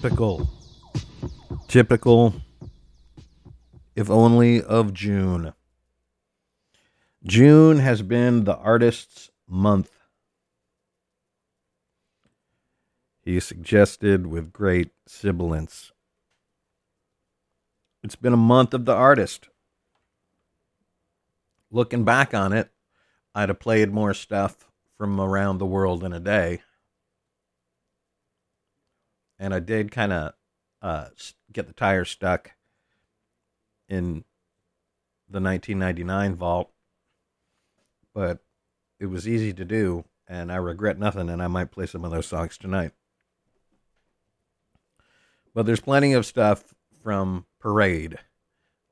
Typical. Typical, if only of June. June has been the artist's month. He suggested with great sibilance. It's been a month of the artist. Looking back on it, I'd have played more stuff from around the world in a day. And I did kind of uh, get the tire stuck in the 1999 vault, but it was easy to do, and I regret nothing, and I might play some of those songs tonight. But there's plenty of stuff from Parade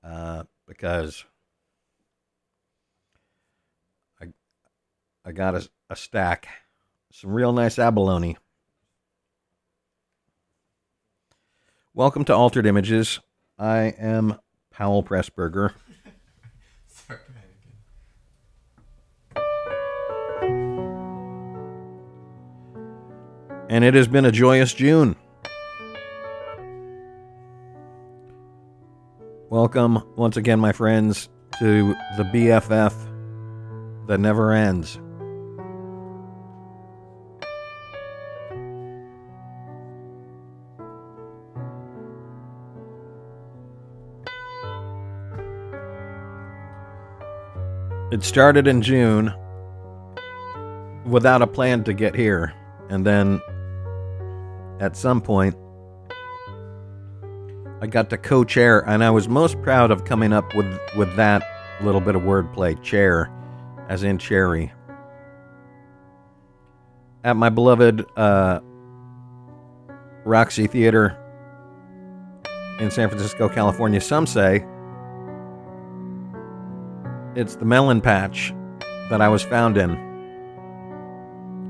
uh, because I I got a, a stack, some real nice abalone. Welcome to Altered Images. I am Powell Pressburger. Sorry, go ahead again. and it has been a joyous June. Welcome once again, my friends, to the BFF that never ends. It started in June without a plan to get here, and then at some point, I got to co-chair, and I was most proud of coming up with with that little bit of wordplay, chair, as in cherry. At my beloved uh, Roxy Theater in San Francisco, California, some say it's the melon patch that I was found in.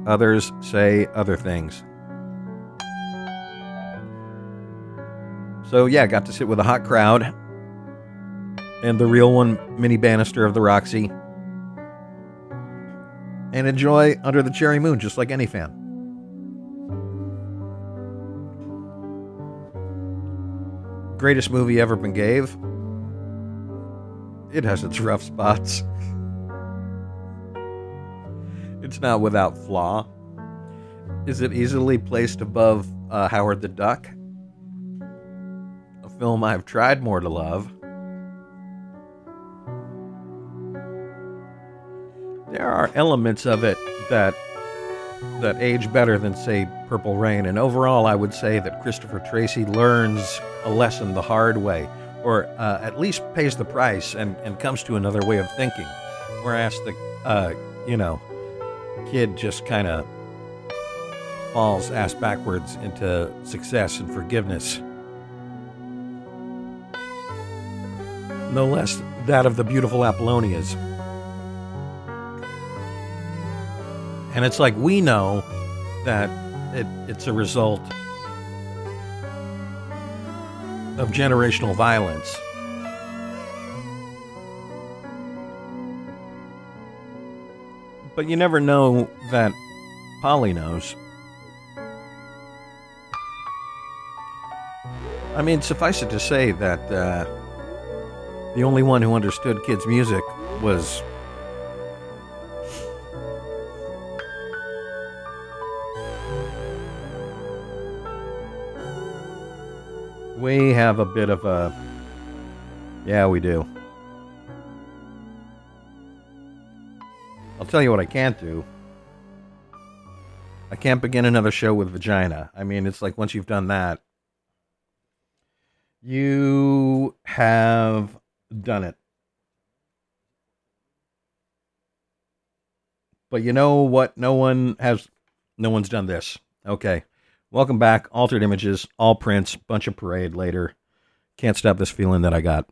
Others say other things. So yeah, got to sit with a hot crowd and the real one, Minnie Bannister of the Roxy, and enjoy Under the Cherry Moon just like any fan. Greatest movie ever been gave. It has its rough spots. It's not without flaw. Is it easily placed above uh, Howard the Duck? A film I've tried more to love. There are elements of it that that age better than say Purple Rain, and overall, I would say that Christopher Tracy learns a lesson the hard way, or uh, at least pays the price and, and comes to another way of thinking. Whereas the uh, you know kid just kind of falls ass backwards into success and forgiveness. No less that of the beautiful Apollonias. And it's like we know that it, it's a result of generational violence. But you never know that Polly knows. I mean, suffice it to say that uh, the only one who understood kids' music was We have a bit of a. Yeah, we do. I'll tell you what I can't do. I can't begin another show with vagina. I mean, it's like once you've done that, you have done it. But you know what? No one has, no one's done this. Okay. Welcome back. Altered Images, all Prince, bunch of parade later. Can't stop this feeling that I got.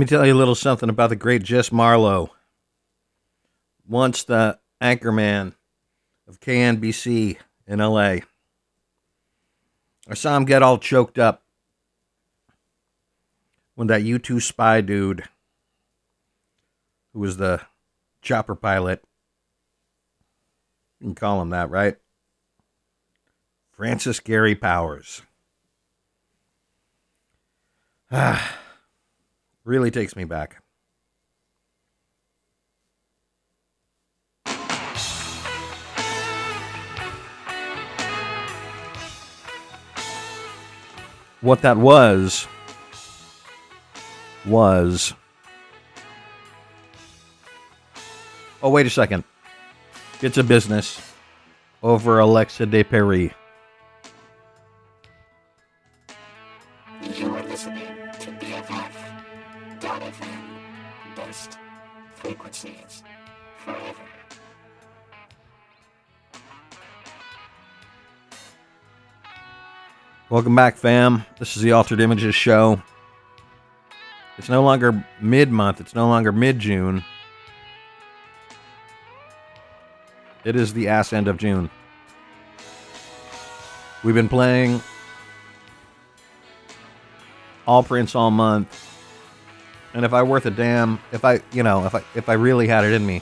Me tell you a little something about the great Jess Marlowe. Once the anchorman of KNBC in LA. I saw him get all choked up when that U2 spy dude, who was the chopper pilot, you can call him that, right? Francis Gary Powers. Ah, really takes me back. What that was was. Oh, wait a second. It's a business over Alexa de Paris. Welcome back, fam. This is the Altered Images Show. It's no longer mid month, it's no longer mid June. It is the ass end of June. We've been playing all Prince all month. And if I worth a damn, if I, you know, if I if I really had it in me,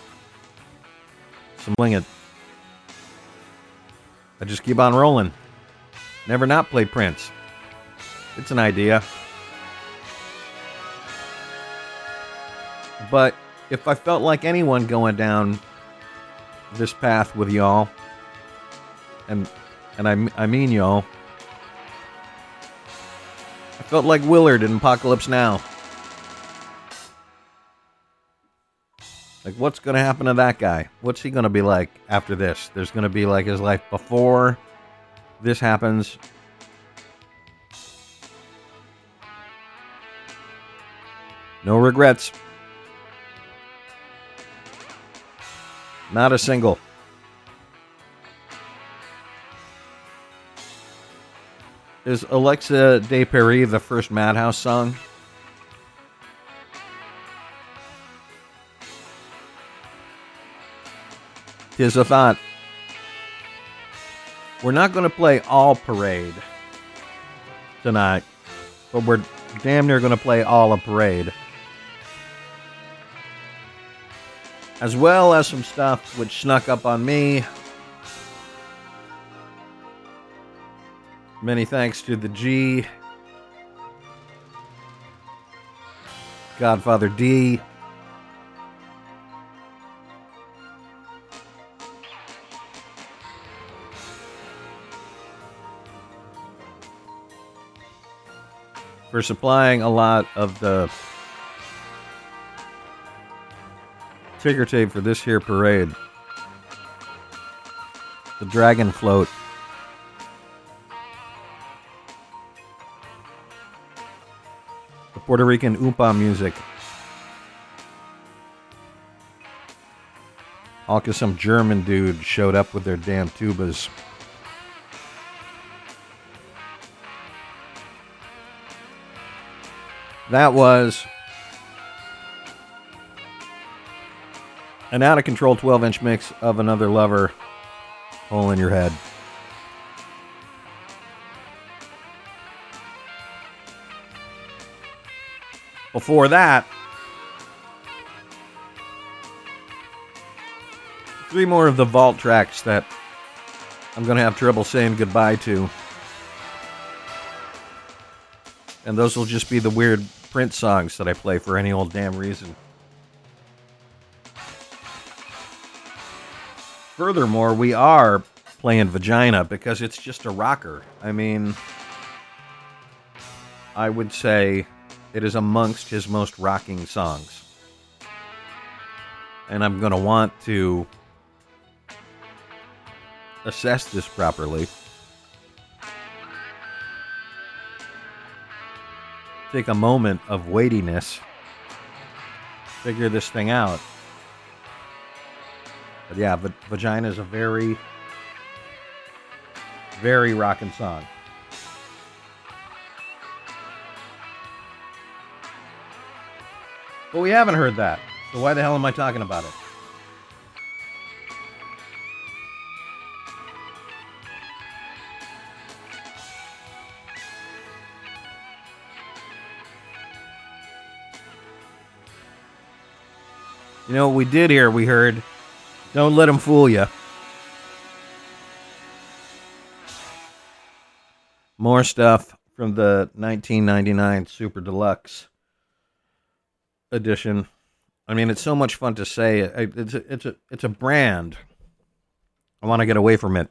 some wing it. I just keep on rolling. Never not play Prince. It's an idea. But if I felt like anyone going down this path with y'all, and and I, I mean y'all, I felt like Willard in Apocalypse Now. Like, what's going to happen to that guy? What's he going to be like after this? There's going to be like his life before this happens. No regrets. Not a single. Is Alexa De Paris the first Madhouse song? Tis a thought. We're not going to play all parade tonight, but we're damn near going to play all a parade. As well as some stuff which snuck up on me. Many thanks to the G, Godfather D, for supplying a lot of the ticker tape for this here parade. The Dragon Float. The Puerto Rican Oompa music. All cause some German dude showed up with their damn tubas. That was an out of control 12 inch mix of another lover hole in your head. Before that, three more of the vault tracks that I'm going to have trouble saying goodbye to. And those will just be the weird Prince songs that I play for any old damn reason. Furthermore, we are playing Vagina because it's just a rocker. I mean, I would say it is amongst his most rocking songs. And I'm going to want to assess this properly. Take a moment of weightiness, figure this thing out. But yeah, but Vagina is a very, very rocking song. But we haven't heard that. So why the hell am I talking about it? You know what we did here? We heard Don't Let them Fool You. More stuff from the 1999 Super Deluxe edition. I mean, it's so much fun to say. It's a, it's a it's a brand. I want to get away from it.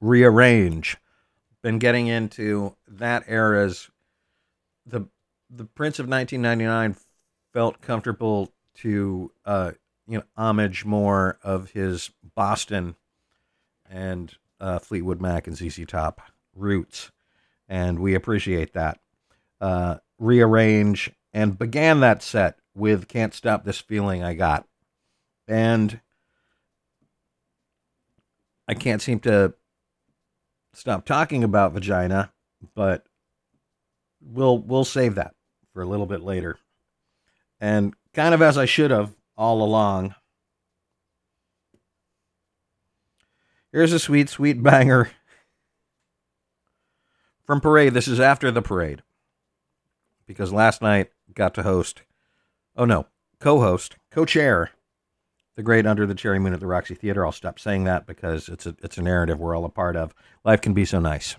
Rearrange. Been getting into that era's the the Prince of 1999 felt comfortable to uh you know homage more of his Boston and uh, Fleetwood Mac and ZZ Top roots, and we appreciate that. Uh, rearrange and began that set with "Can't Stop This Feeling I Got," and I can't seem to stop talking about vagina, but we'll we'll save that for a little bit later. And kind of as I should have all along. Here's a sweet, sweet banger from Parade. This is after the parade. Because last night got to host, oh no, co host, co chair, the great Under the Cherry Moon at the Roxy Theater. I'll stop saying that because it's a, it's a narrative we're all a part of. Life can be so nice.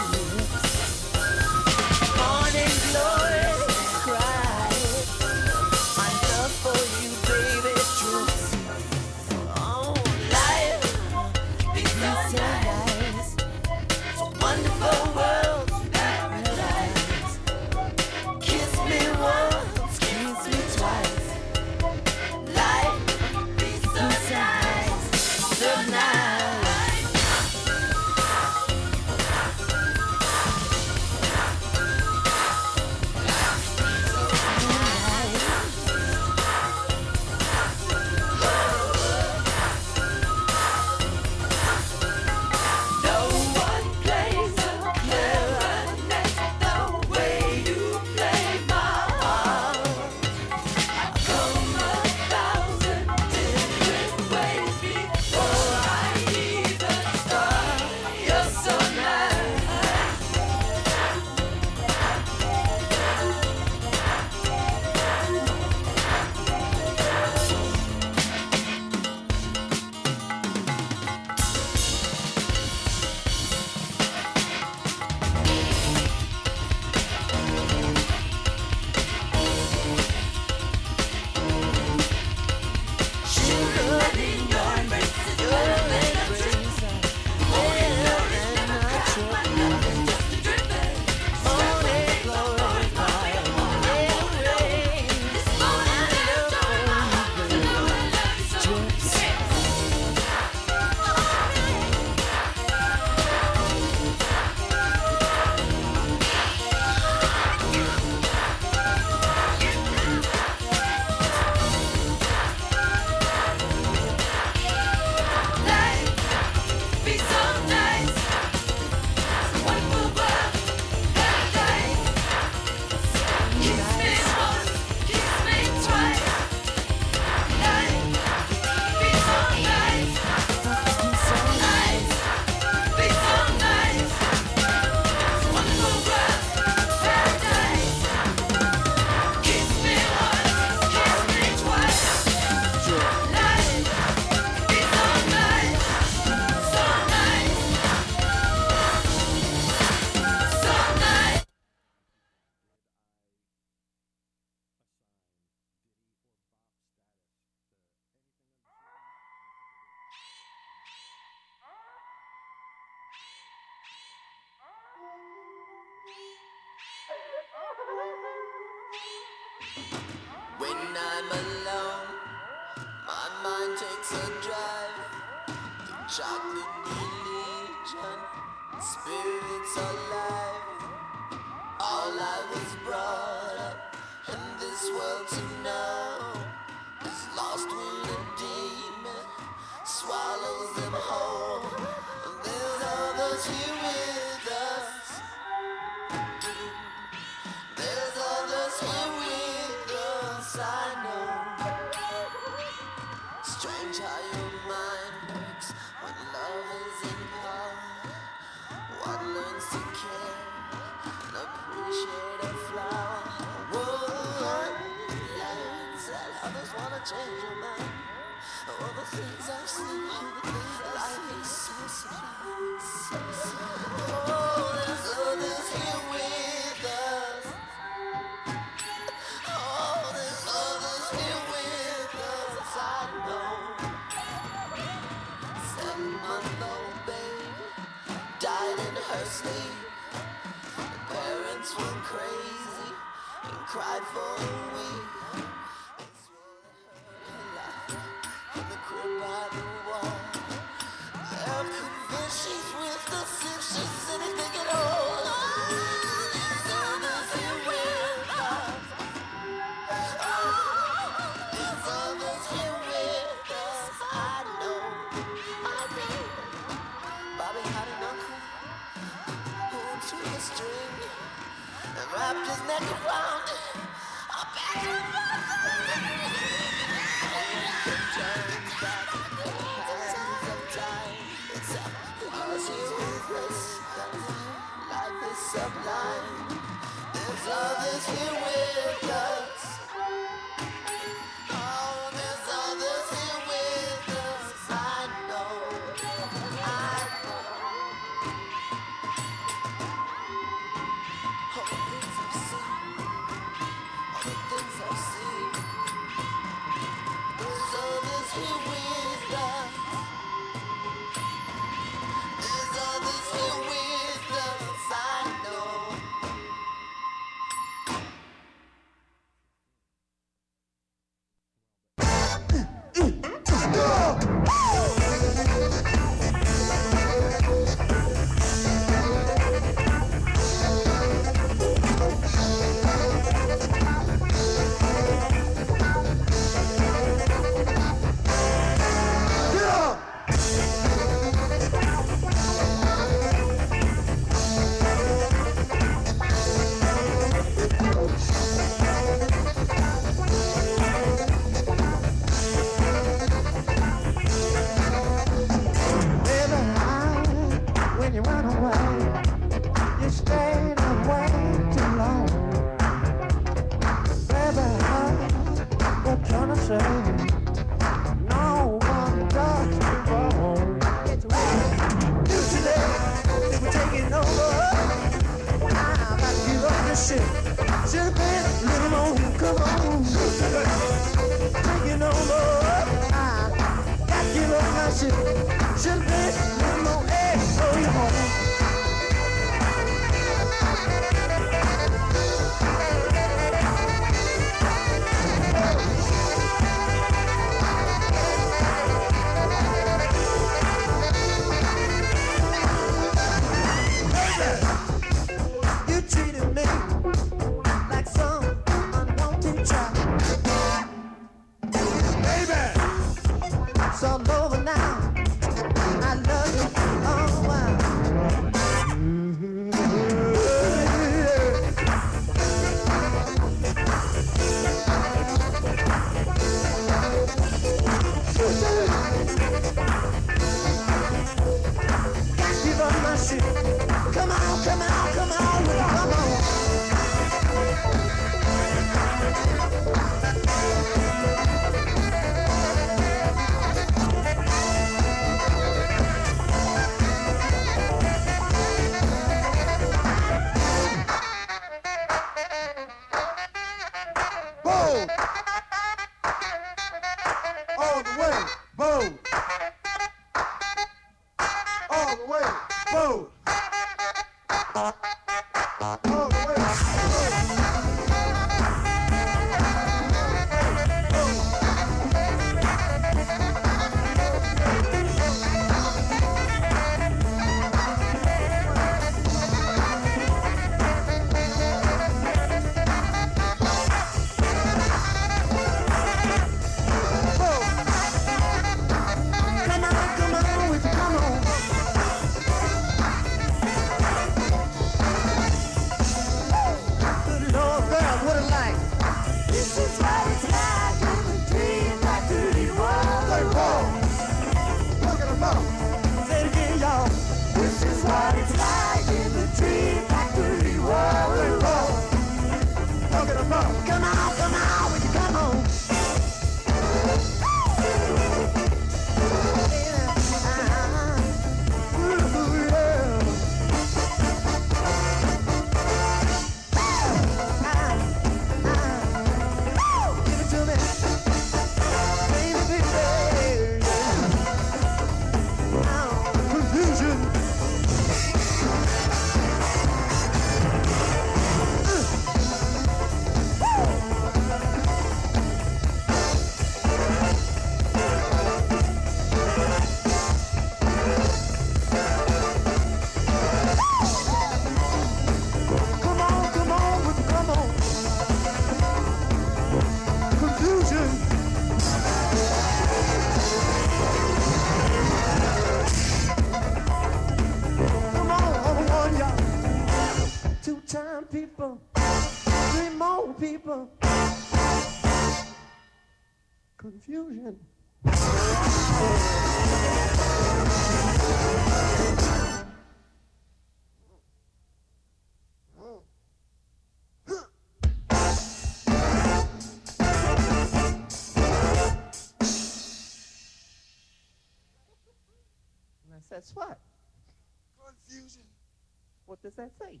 Does that say?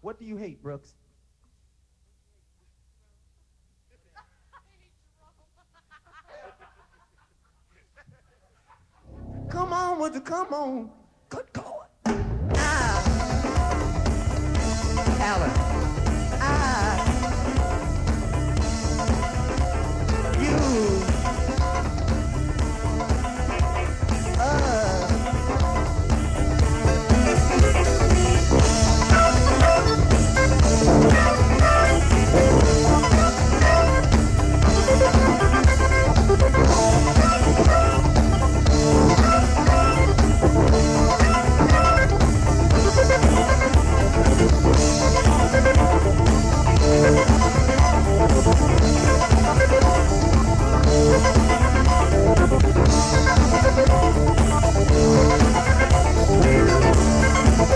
What do you hate, Brooks? Come on, would you come on? Good God. Ah. Alan.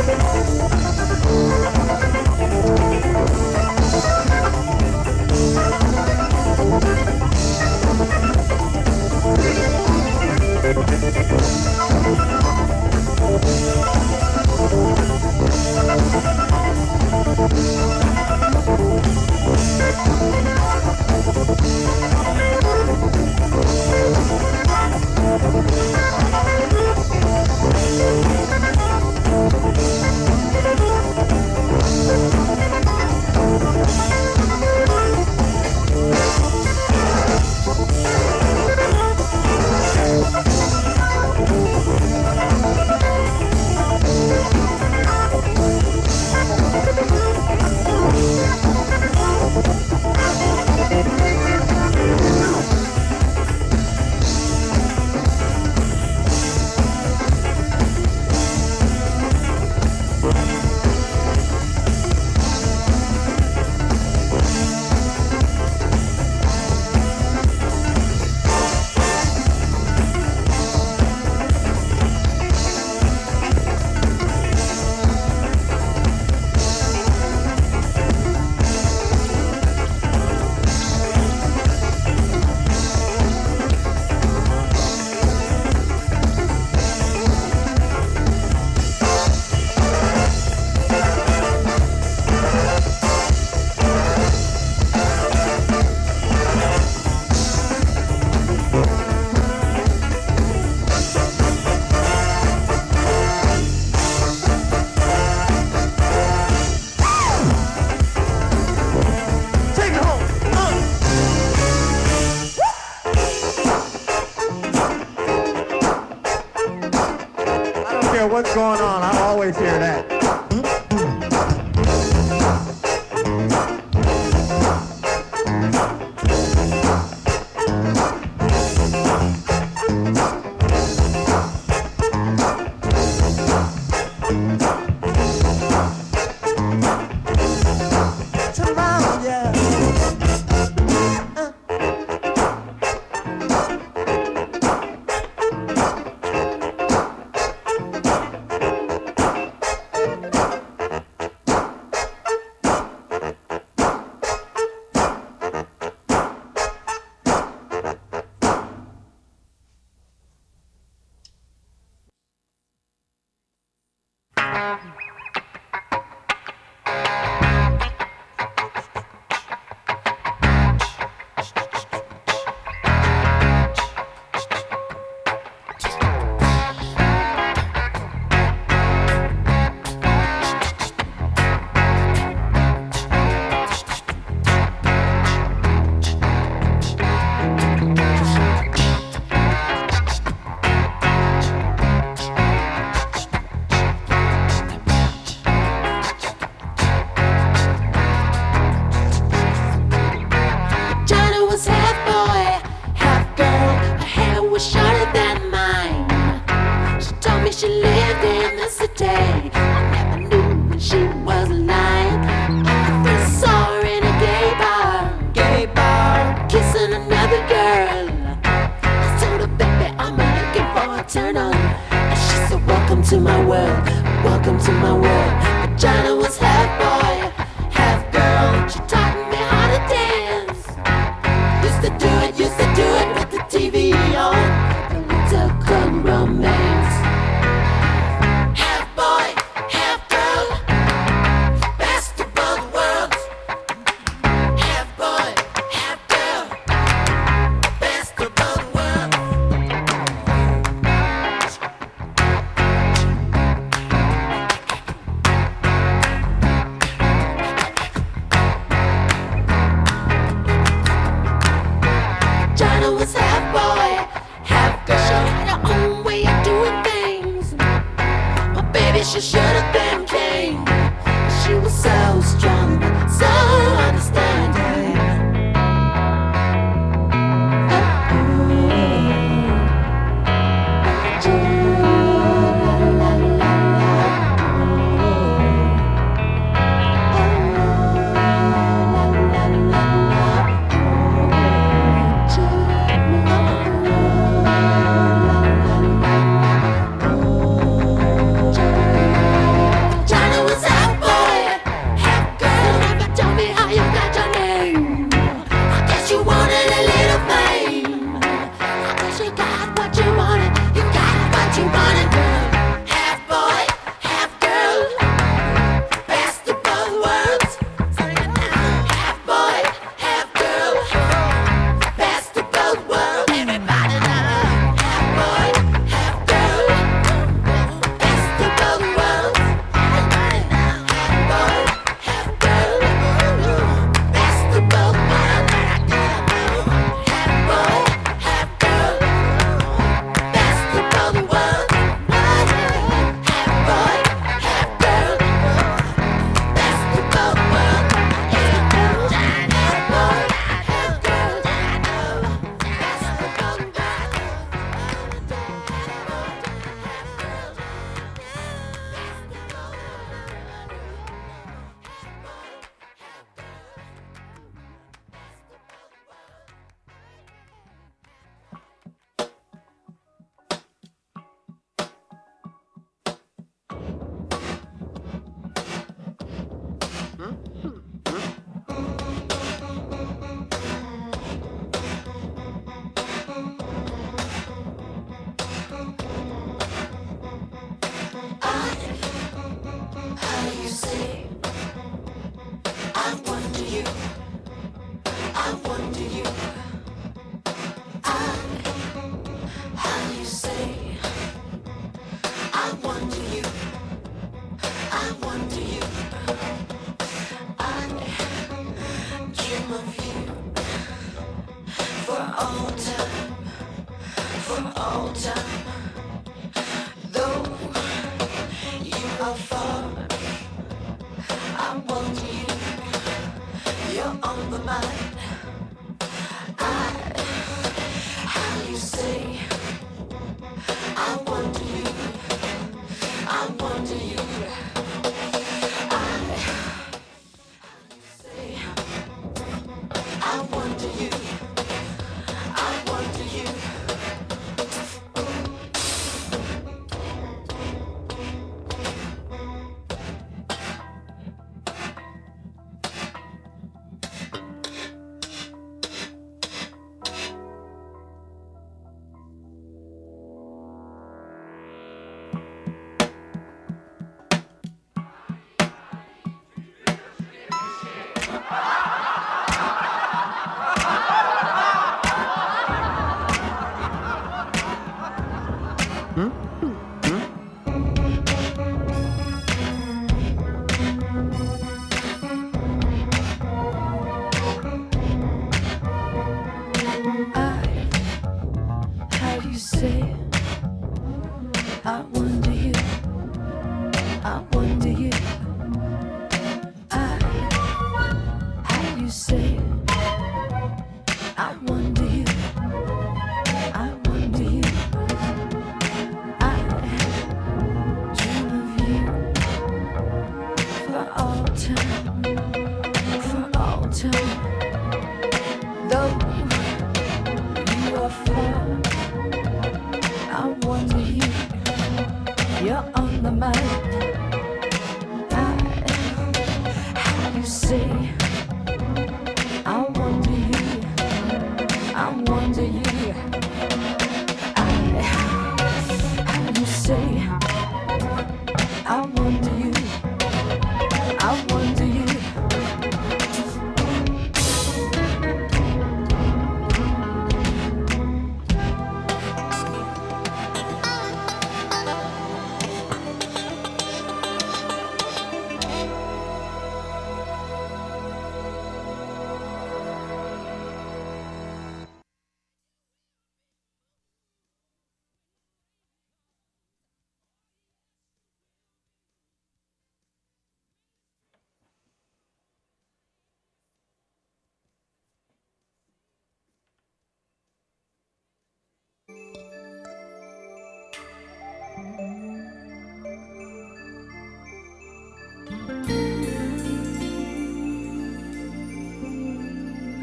Take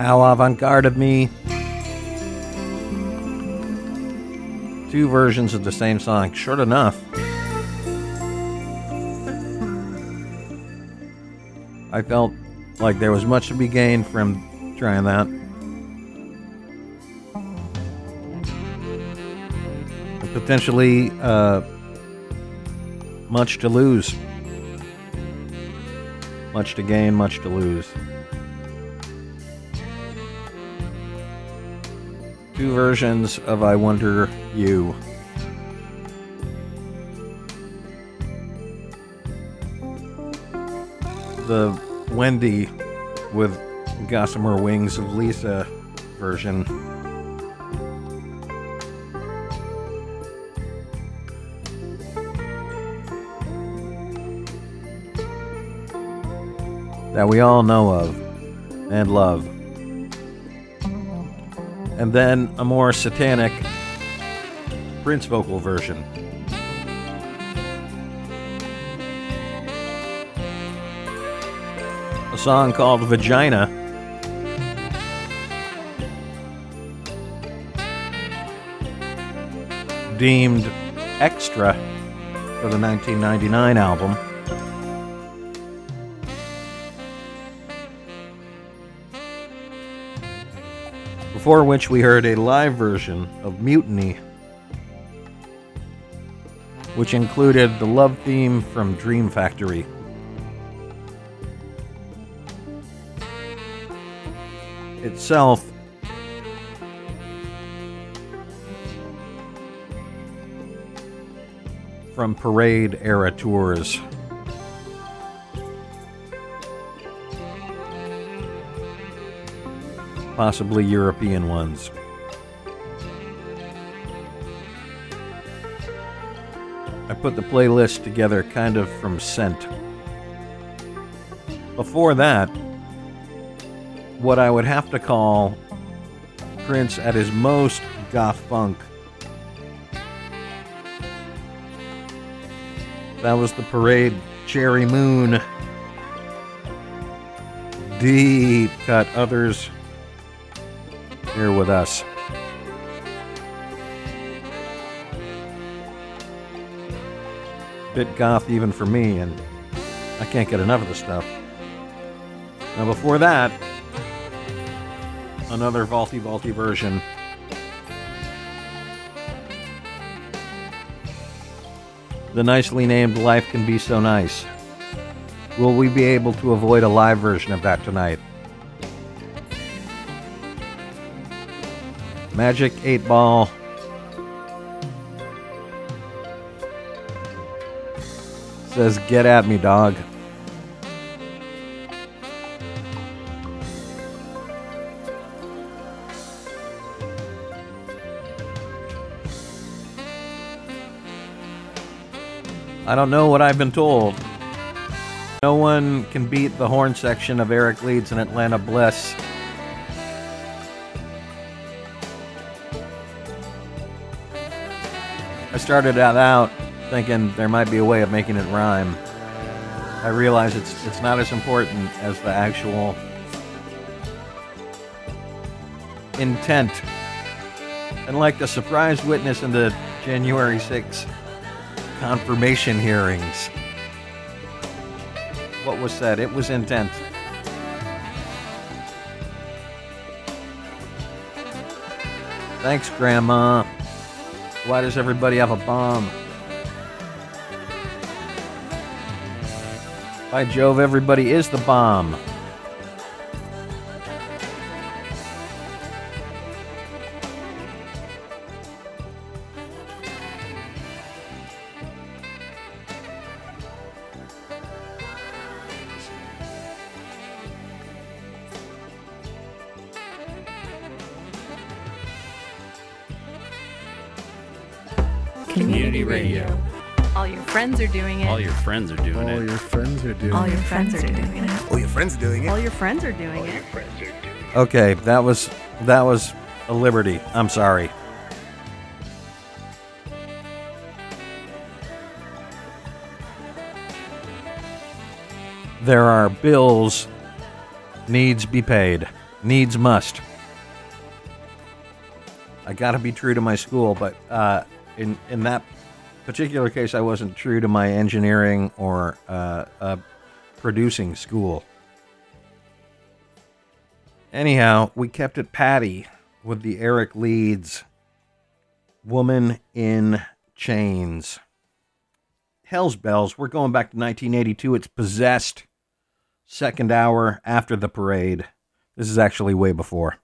How avant garde of me. Two versions of the same song. Short enough. I felt like there was much to be gained from trying that. Potentially uh, much to lose. Much to gain, much to lose. Two versions of I Wonder U. The Wendy with Gossamer Wings of Lisa version. That we all know of and love. And then a more satanic Prince vocal version. A song called Vagina. Deemed extra for the 1999 album. Before which we heard a live version of Mutiny, which included the love theme from Dream Factory. Itself from parade era tours. Possibly European ones. I put the playlist together kind of from scent. Before that, what I would have to call Prince at his most goth funk. That was the parade Cherry Moon. Deep cut others here with us. Bit goth even for me, and I can't get enough of the stuff. Now, before that, another vaulty vaulty version. The nicely named Life Can Be So Nice. Will we be able to avoid a live version of that tonight? Magic 8 Ball. Says, get at me, dog. I don't know what I've been told. No one can beat the horn section of Eric Leeds and Atlanta Bliss. I started out thinking there might be a way of making it rhyme. I realize it's it's not as important as the actual intent. And like the surprise witness in the January 6th confirmation hearings. What was said? It was intent. Thanks, Grandma. Why does everybody have a bomb? By Jove, everybody is the bomb. are doing it. All your friends are doing it. All your friends are doing it. All your friends are doing it. All your friends are doing it. All your friends are doing it. Okay, that was that was a liberty. I'm sorry. There are bills needs be paid. Needs must. I got to be true to my school, but uh, in in that particular case, I wasn't true to my engineering or uh, uh, producing school. Anyhow, we kept it patty with the Eric Leeds Woman in Chains. Hell's Bells, we're going back to 1982. It's possessed. Second hour after the parade. This is actually way before.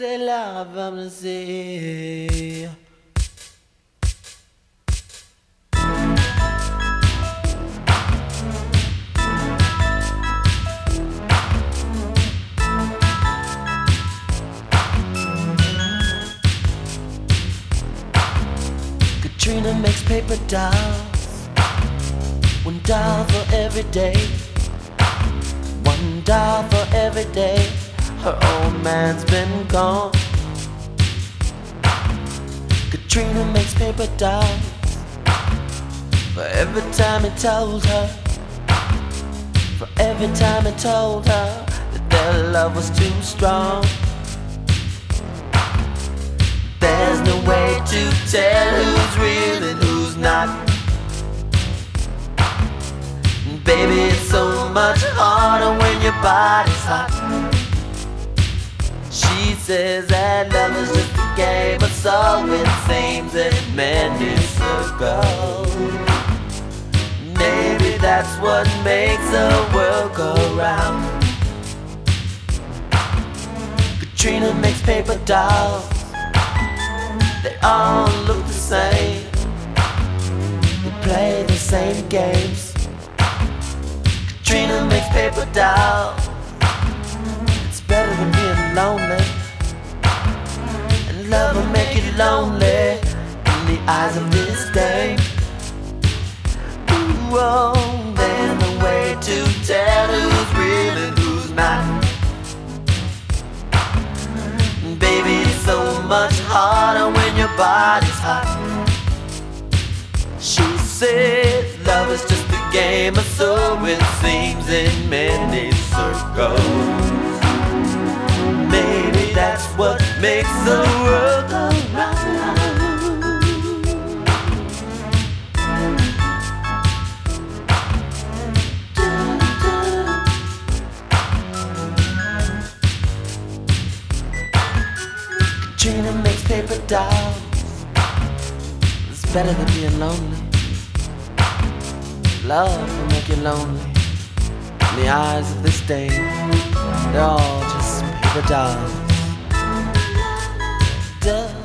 C'est la vamnesie. Katrina makes paper dolls. One doll for every day. One doll for every day. Her old man's been gone. Katrina makes paper dolls. For every time he told her. For every time he told her that their love was too strong. There's no way to tell who's real and who's not. Baby, it's so much harder when your body's hot. She says that love is just a game, but so it seems in many circles. Maybe that's what makes the world go round. Katrina makes paper dolls. They all look the same. They play the same games. Katrina makes paper dolls. Lonely. And love will make you lonely in the eyes of this dame. Ooh, oh, there's no way to tell who's real and who's not. Baby, it's so much harder when your body's hot. She says love is just a game, or so it seems in many circles. That's what makes the world go round. Katrina makes paper dolls. It's better than being lonely. Love will make you lonely. In the eyes of this day, they're all just paper dolls. Da,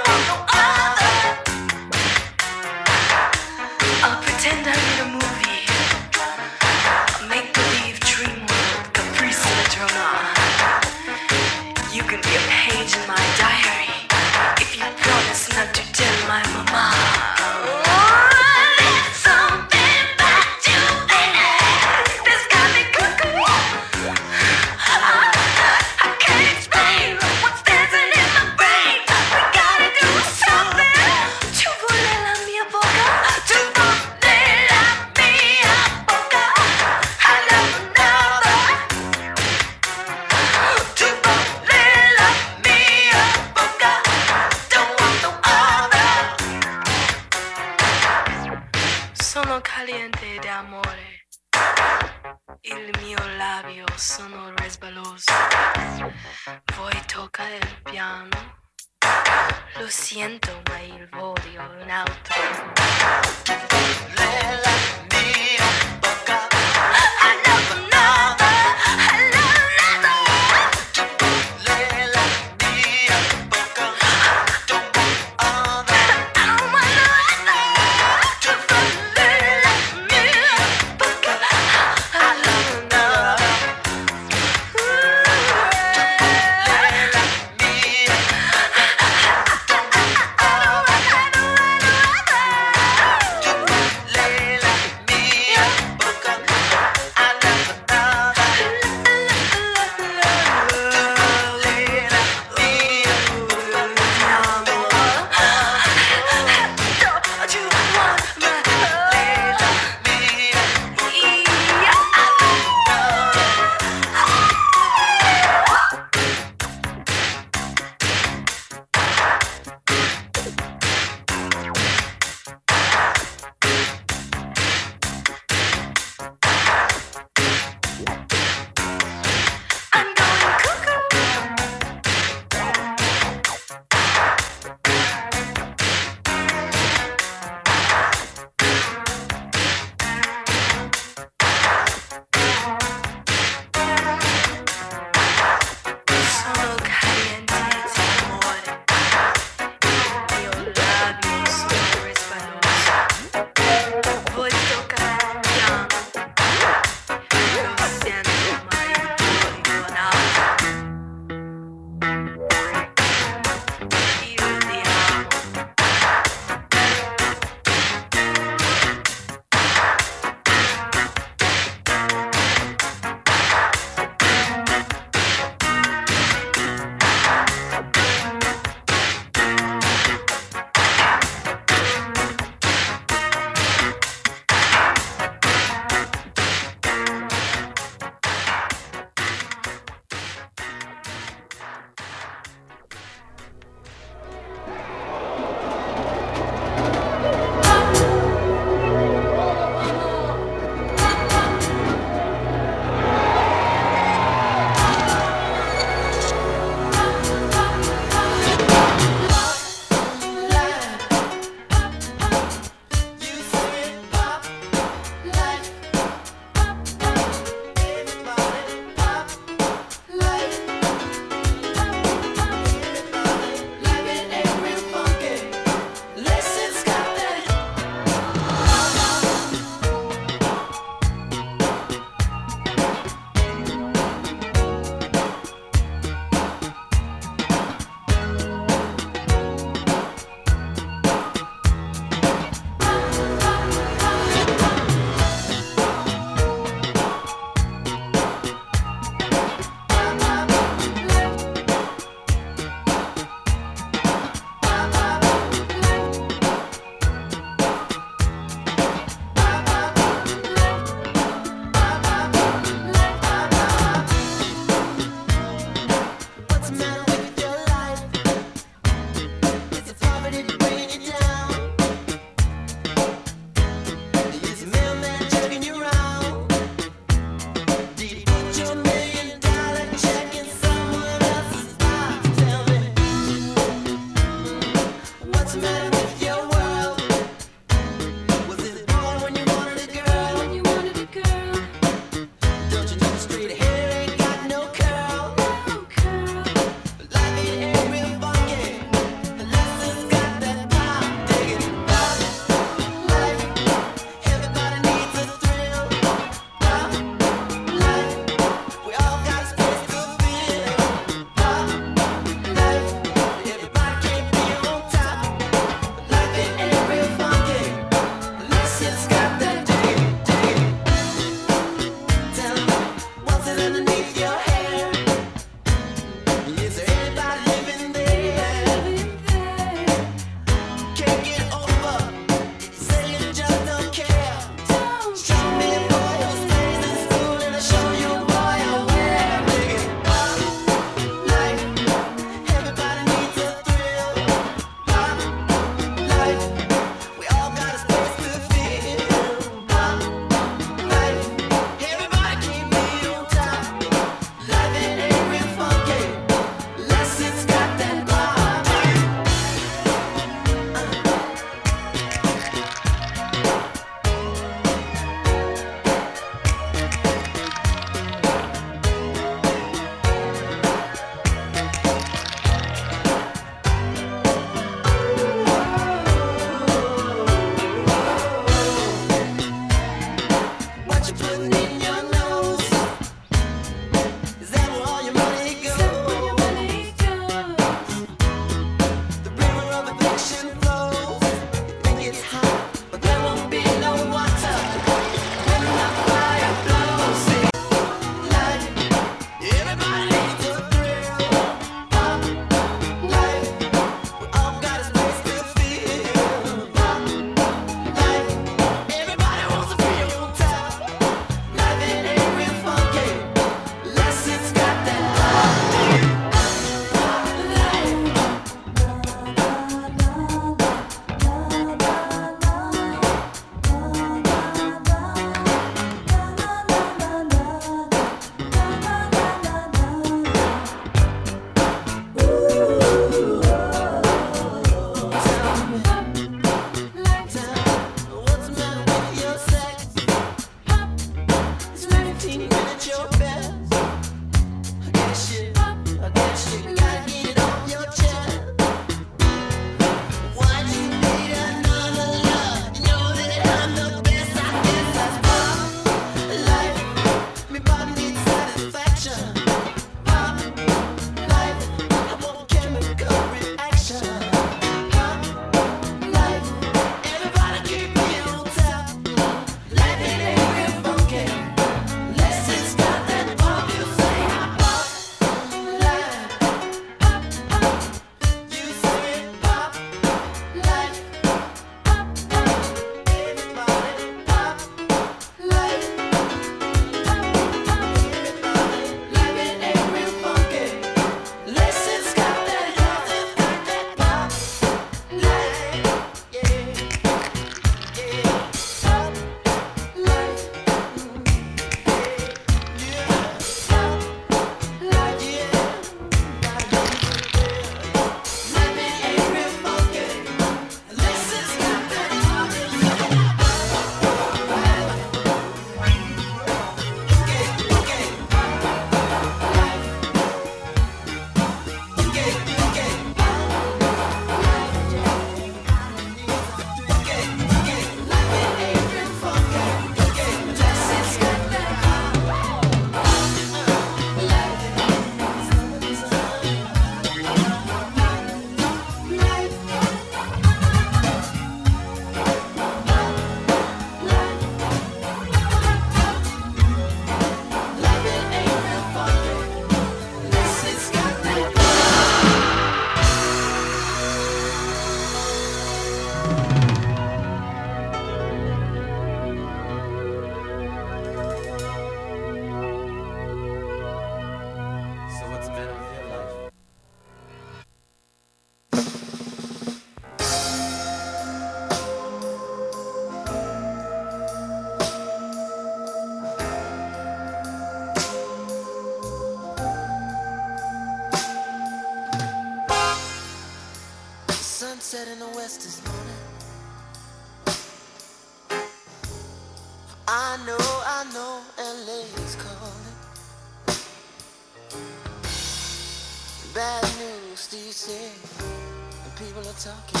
talking.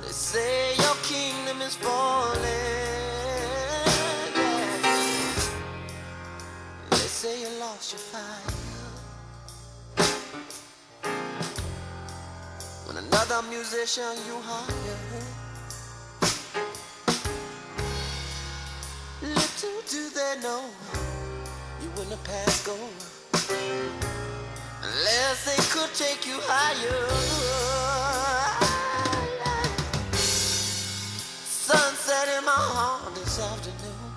They say your kingdom is falling. They say you lost your fire. When another musician you hire. Little do they know you wouldn't have passed go unless they could take you higher. Sunset in my heart this afternoon.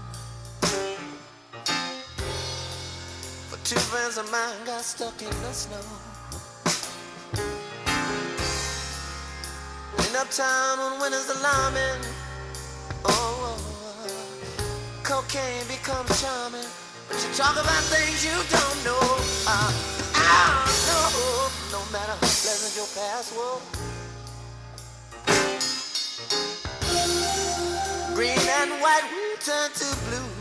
For two friends of mine got stuck in the snow. In uptown when winter's alarming. Oh, cocaine becomes charming. But you talk about things you don't know. Uh, I know. No matter how pleasant your past was. Green and white will turn to blue.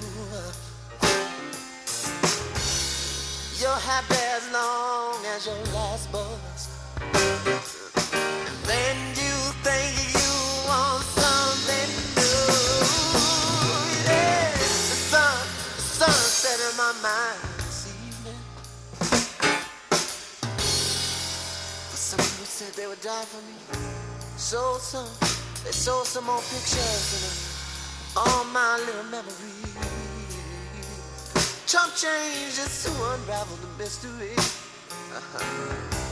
You're happy as long as your last buzz. Said they would die for me. Sold some, they sold some more pictures and all my little memories. Chump change just to unravel the mystery. Uh-huh.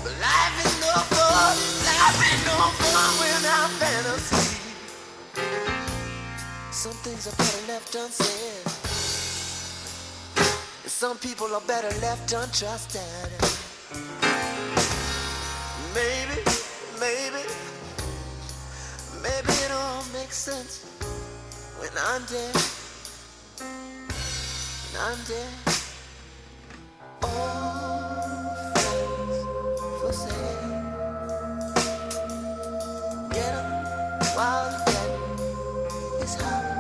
But life is no fun, life is no fun without fantasy. Some things are better left unsaid. And some people are better left untrusted. Maybe, maybe, maybe it all makes sense when I'm dead. When I'm dead. All friends for sale. Get 'em while the dead is hot.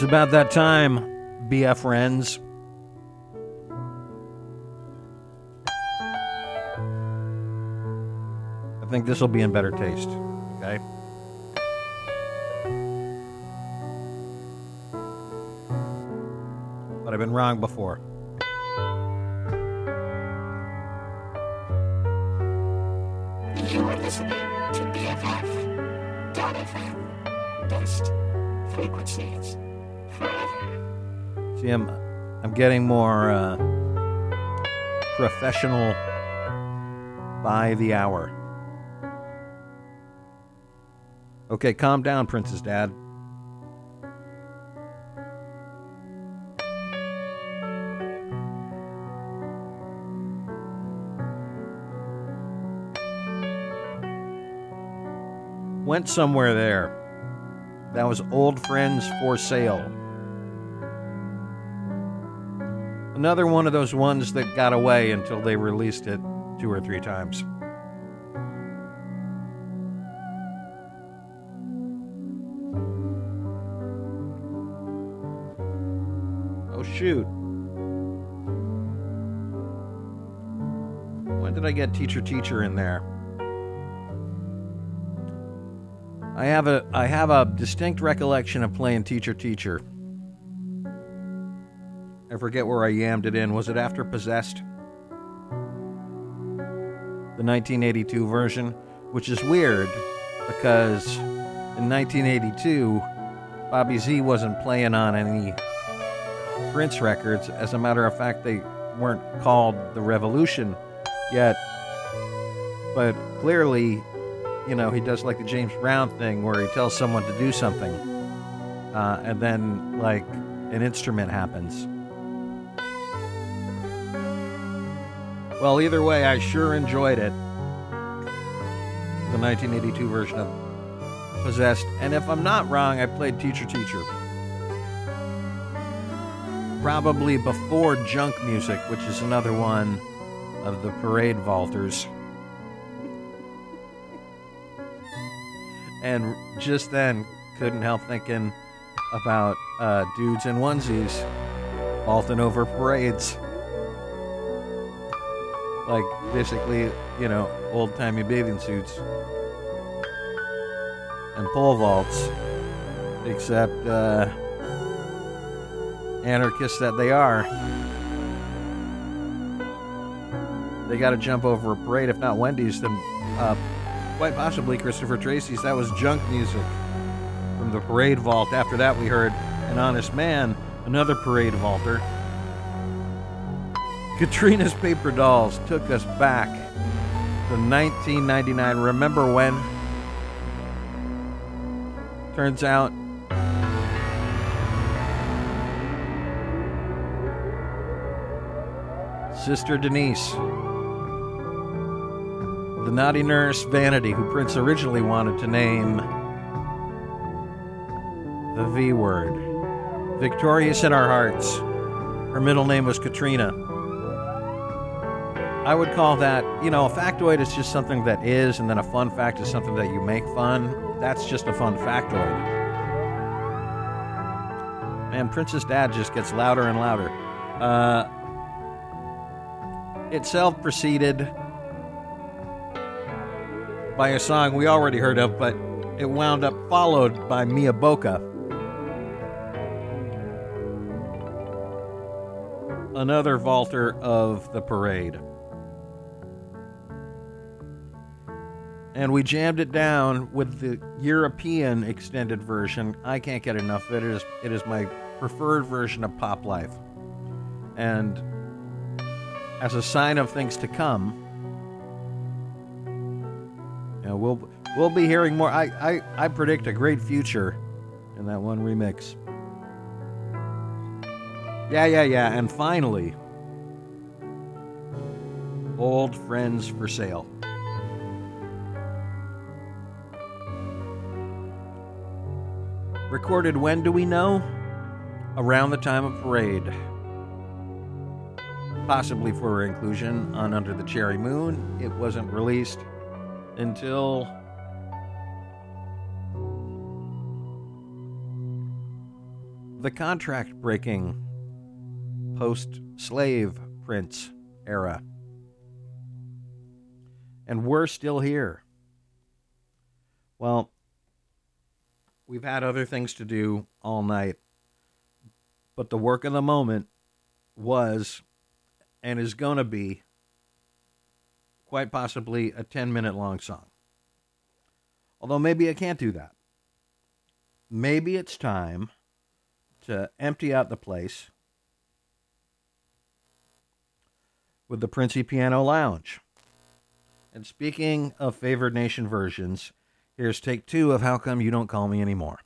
It's about that time, BF friends. I think this will be in better taste. Okay. But I've been wrong before. You're listening to BFF. Dot FM. Best frequencies See, I'm, getting more uh, professional by the hour. Okay, calm down, Prince's dad. Went somewhere there. That was Old Friends for Sale. Another one of those ones that got away until they released it two or three times. Oh, shoot. When did I get Teacher Teacher in there? I have a I have a distinct recollection of playing Teacher Teacher. Forget where I yammed it in. Was it after Possessed? The 1982 version, which is weird because in 1982, Bobby Z wasn't playing on any Prince records. As a matter of fact, they weren't called The Revolution yet. But clearly, you know, he does like the James Brown thing where he tells someone to do something, uh, and then, like, an instrument happens. Well, either way, I sure enjoyed it. The 1982 version of Possessed. And if I'm not wrong, I played Teacher Teacher. Probably before Junk Music, which is another one of the Parade Vaulters. And just then, couldn't help thinking about uh, dudes in onesies vaulting over parades like basically, you know, old timey bathing suits and pole vaults, except uh, anarchists that they are. They got to jump over a parade, if not Wendy's, then uh, quite possibly Christopher Tracy's. That was junk music from the parade vault. After that, we heard An Honest Man, another parade vaulter. Katrina's Paper Dolls took us back to 1999. Remember when? Turns out Sister Denise, the naughty nurse Vanity, who Prince originally wanted to name the V word. Victorious in our hearts. Her middle name was Katrina. I would call that, you know, a factoid is just something that is, and then a fun fact is something that you make fun. That's just a fun factoid. Man, Prince's dad just gets louder and louder. Uh, itself preceded by a song we already heard of, but it wound up followed by Mia Bocca. Another vaulter of the parade. And we jammed it down with the European extended version. I can't get enough of it. It is, it is my preferred version of Pop Life. And as a sign of things to come, you know, we'll we'll be hearing more. I, I, I predict a great future in that one remix. Yeah, yeah, yeah. And finally, Old Friends for Sale. Recorded when do we know? Around the time of parade. Possibly for inclusion on Under the Cherry Moon. It wasn't released until the contract breaking post slave Prince era. And we're still here. Well, we've had other things to do all night, but the work of the moment was and is going to be quite possibly a 10 minute long song. Although maybe I can't do that. Maybe it's time to empty out the place with the Princey Piano Lounge. And speaking of favored nation versions, here's take two of How Come You Don't Call Me Anymore.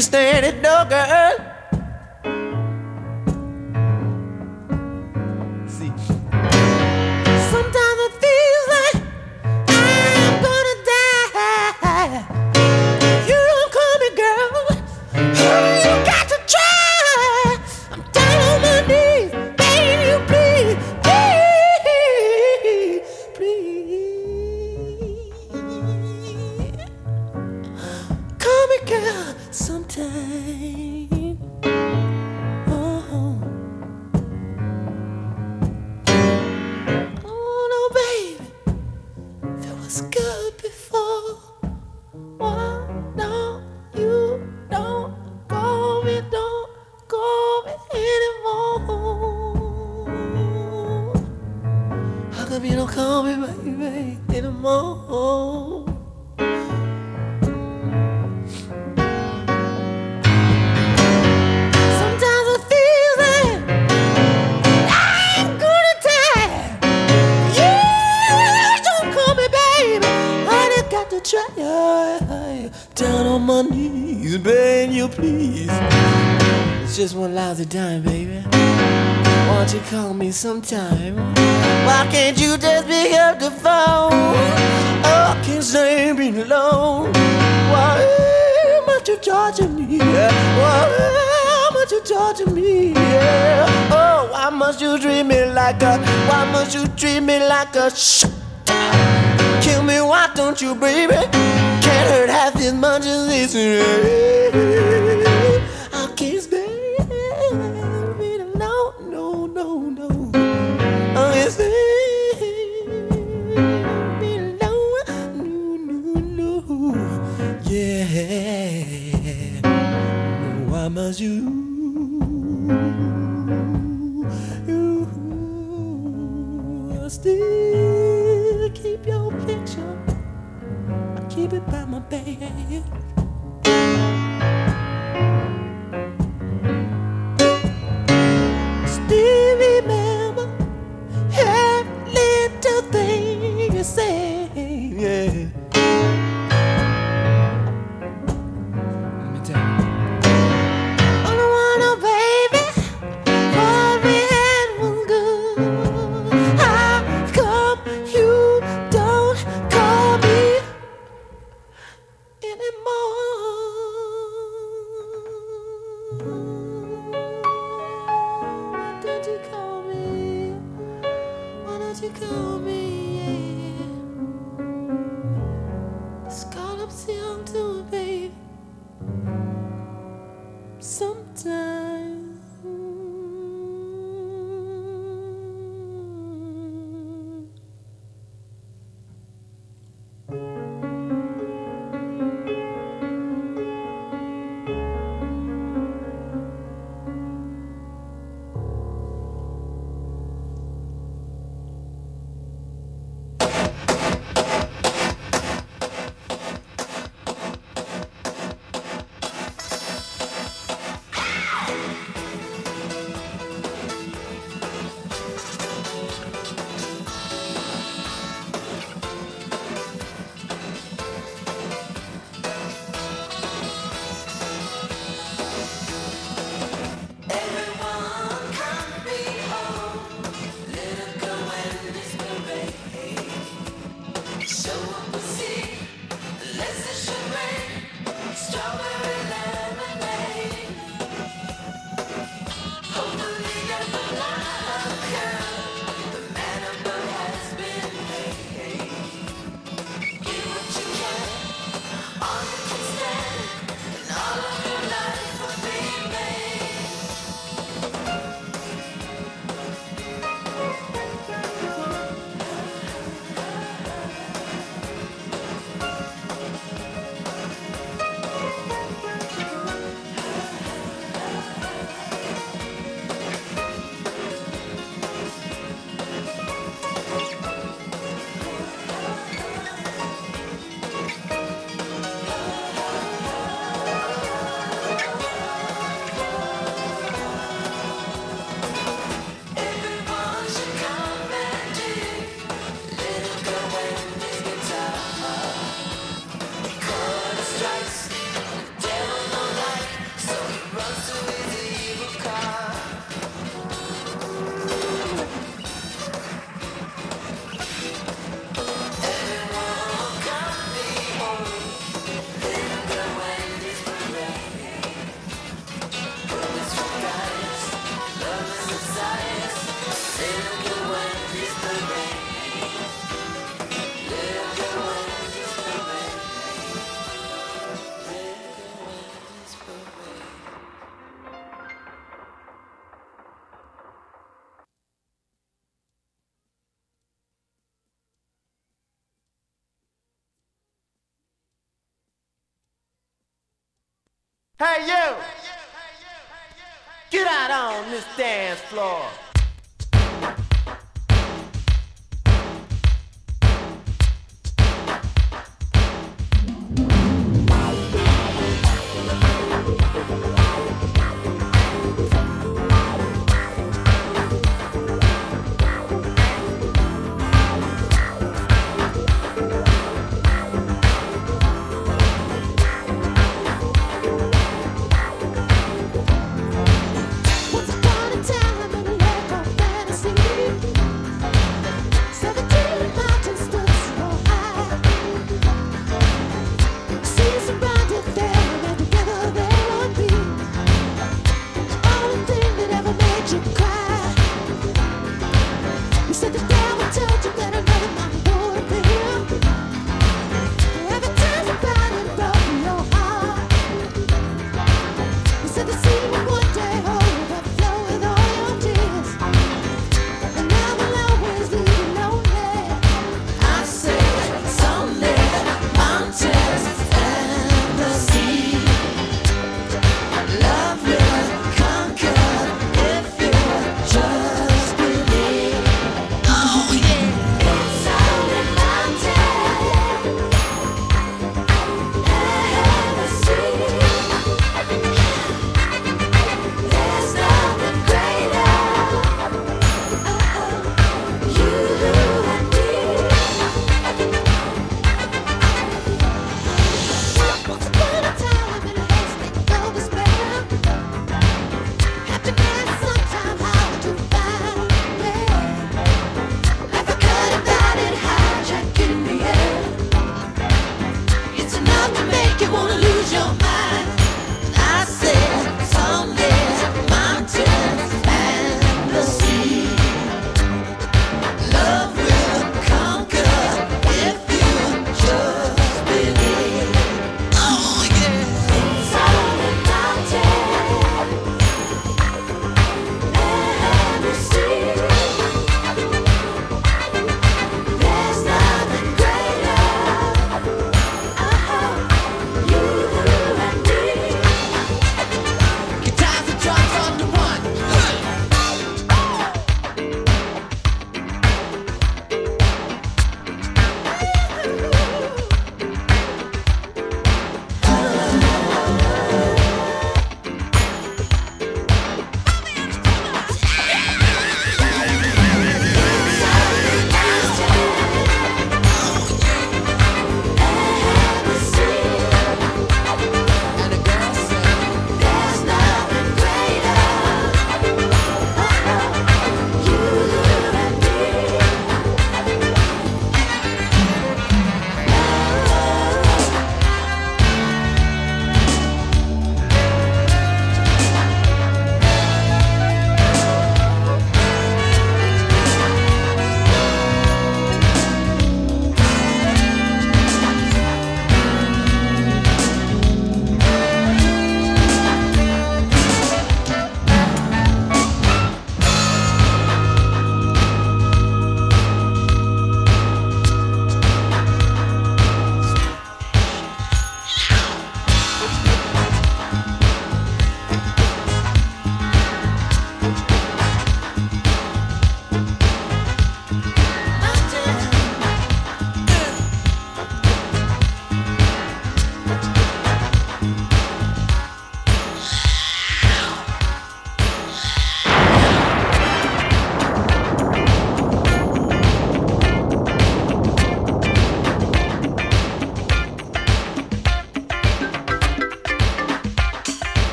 You stand it, no girl. about the time, baby. Why don't you call me sometime? Why can't you just pick up the phone? Oh, I can't stand being alone. Why am I you charging me? Why am I you charging me? Oh, why must you treat me like a? Why must you treat me like a? Sh- Kill me, why don't you, baby? Can't hurt half as much as this. Eh? As you. Hey, you! Get out on this dance floor.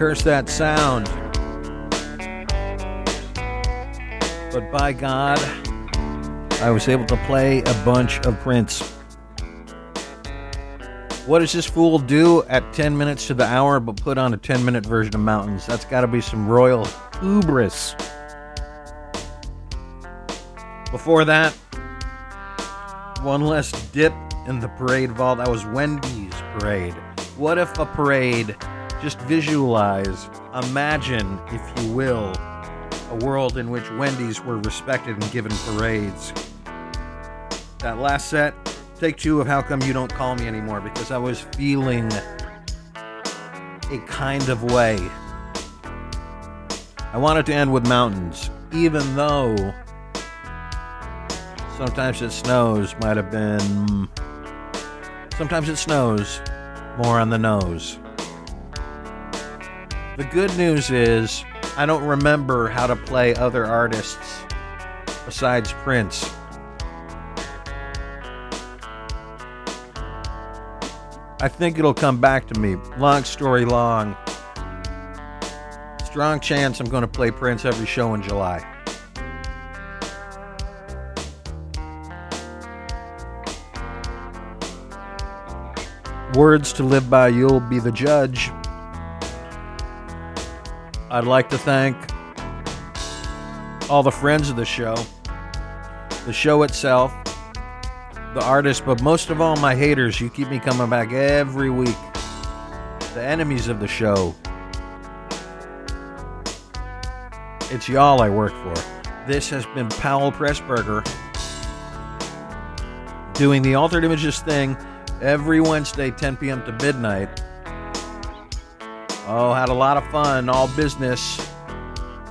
Curse that sound. But by God, I was able to play a bunch of Prince. What does this fool do at 10 minutes to the hour but put on a 10 minute version of Mountains? That's got to be some royal hubris. Before that, one less dip in the parade vault. That was Wendy's parade. What if a parade, just visualize, imagine, if you will, a world in which Wendy's were respected and given parades. That last set, take two of How Come You Don't Call Me Anymore, because I was feeling a kind of way. I wanted to end with mountains, even though sometimes it snows, might have been. Sometimes it snows, more on the nose. The good news is, I don't remember how to play other artists besides Prince. I think it'll come back to me. Long story long. Strong chance I'm going to play Prince every show in July. Words to live by, you'll be the judge. I'd like to thank all the friends of the show, the show itself, the artists, but most of all, my haters. You keep me coming back every week. The enemies of the show. It's y'all I work for. This has been Powell Pressburger doing the Altered Images thing every Wednesday, 10 p.m. to midnight. Oh, had a lot of fun, all business.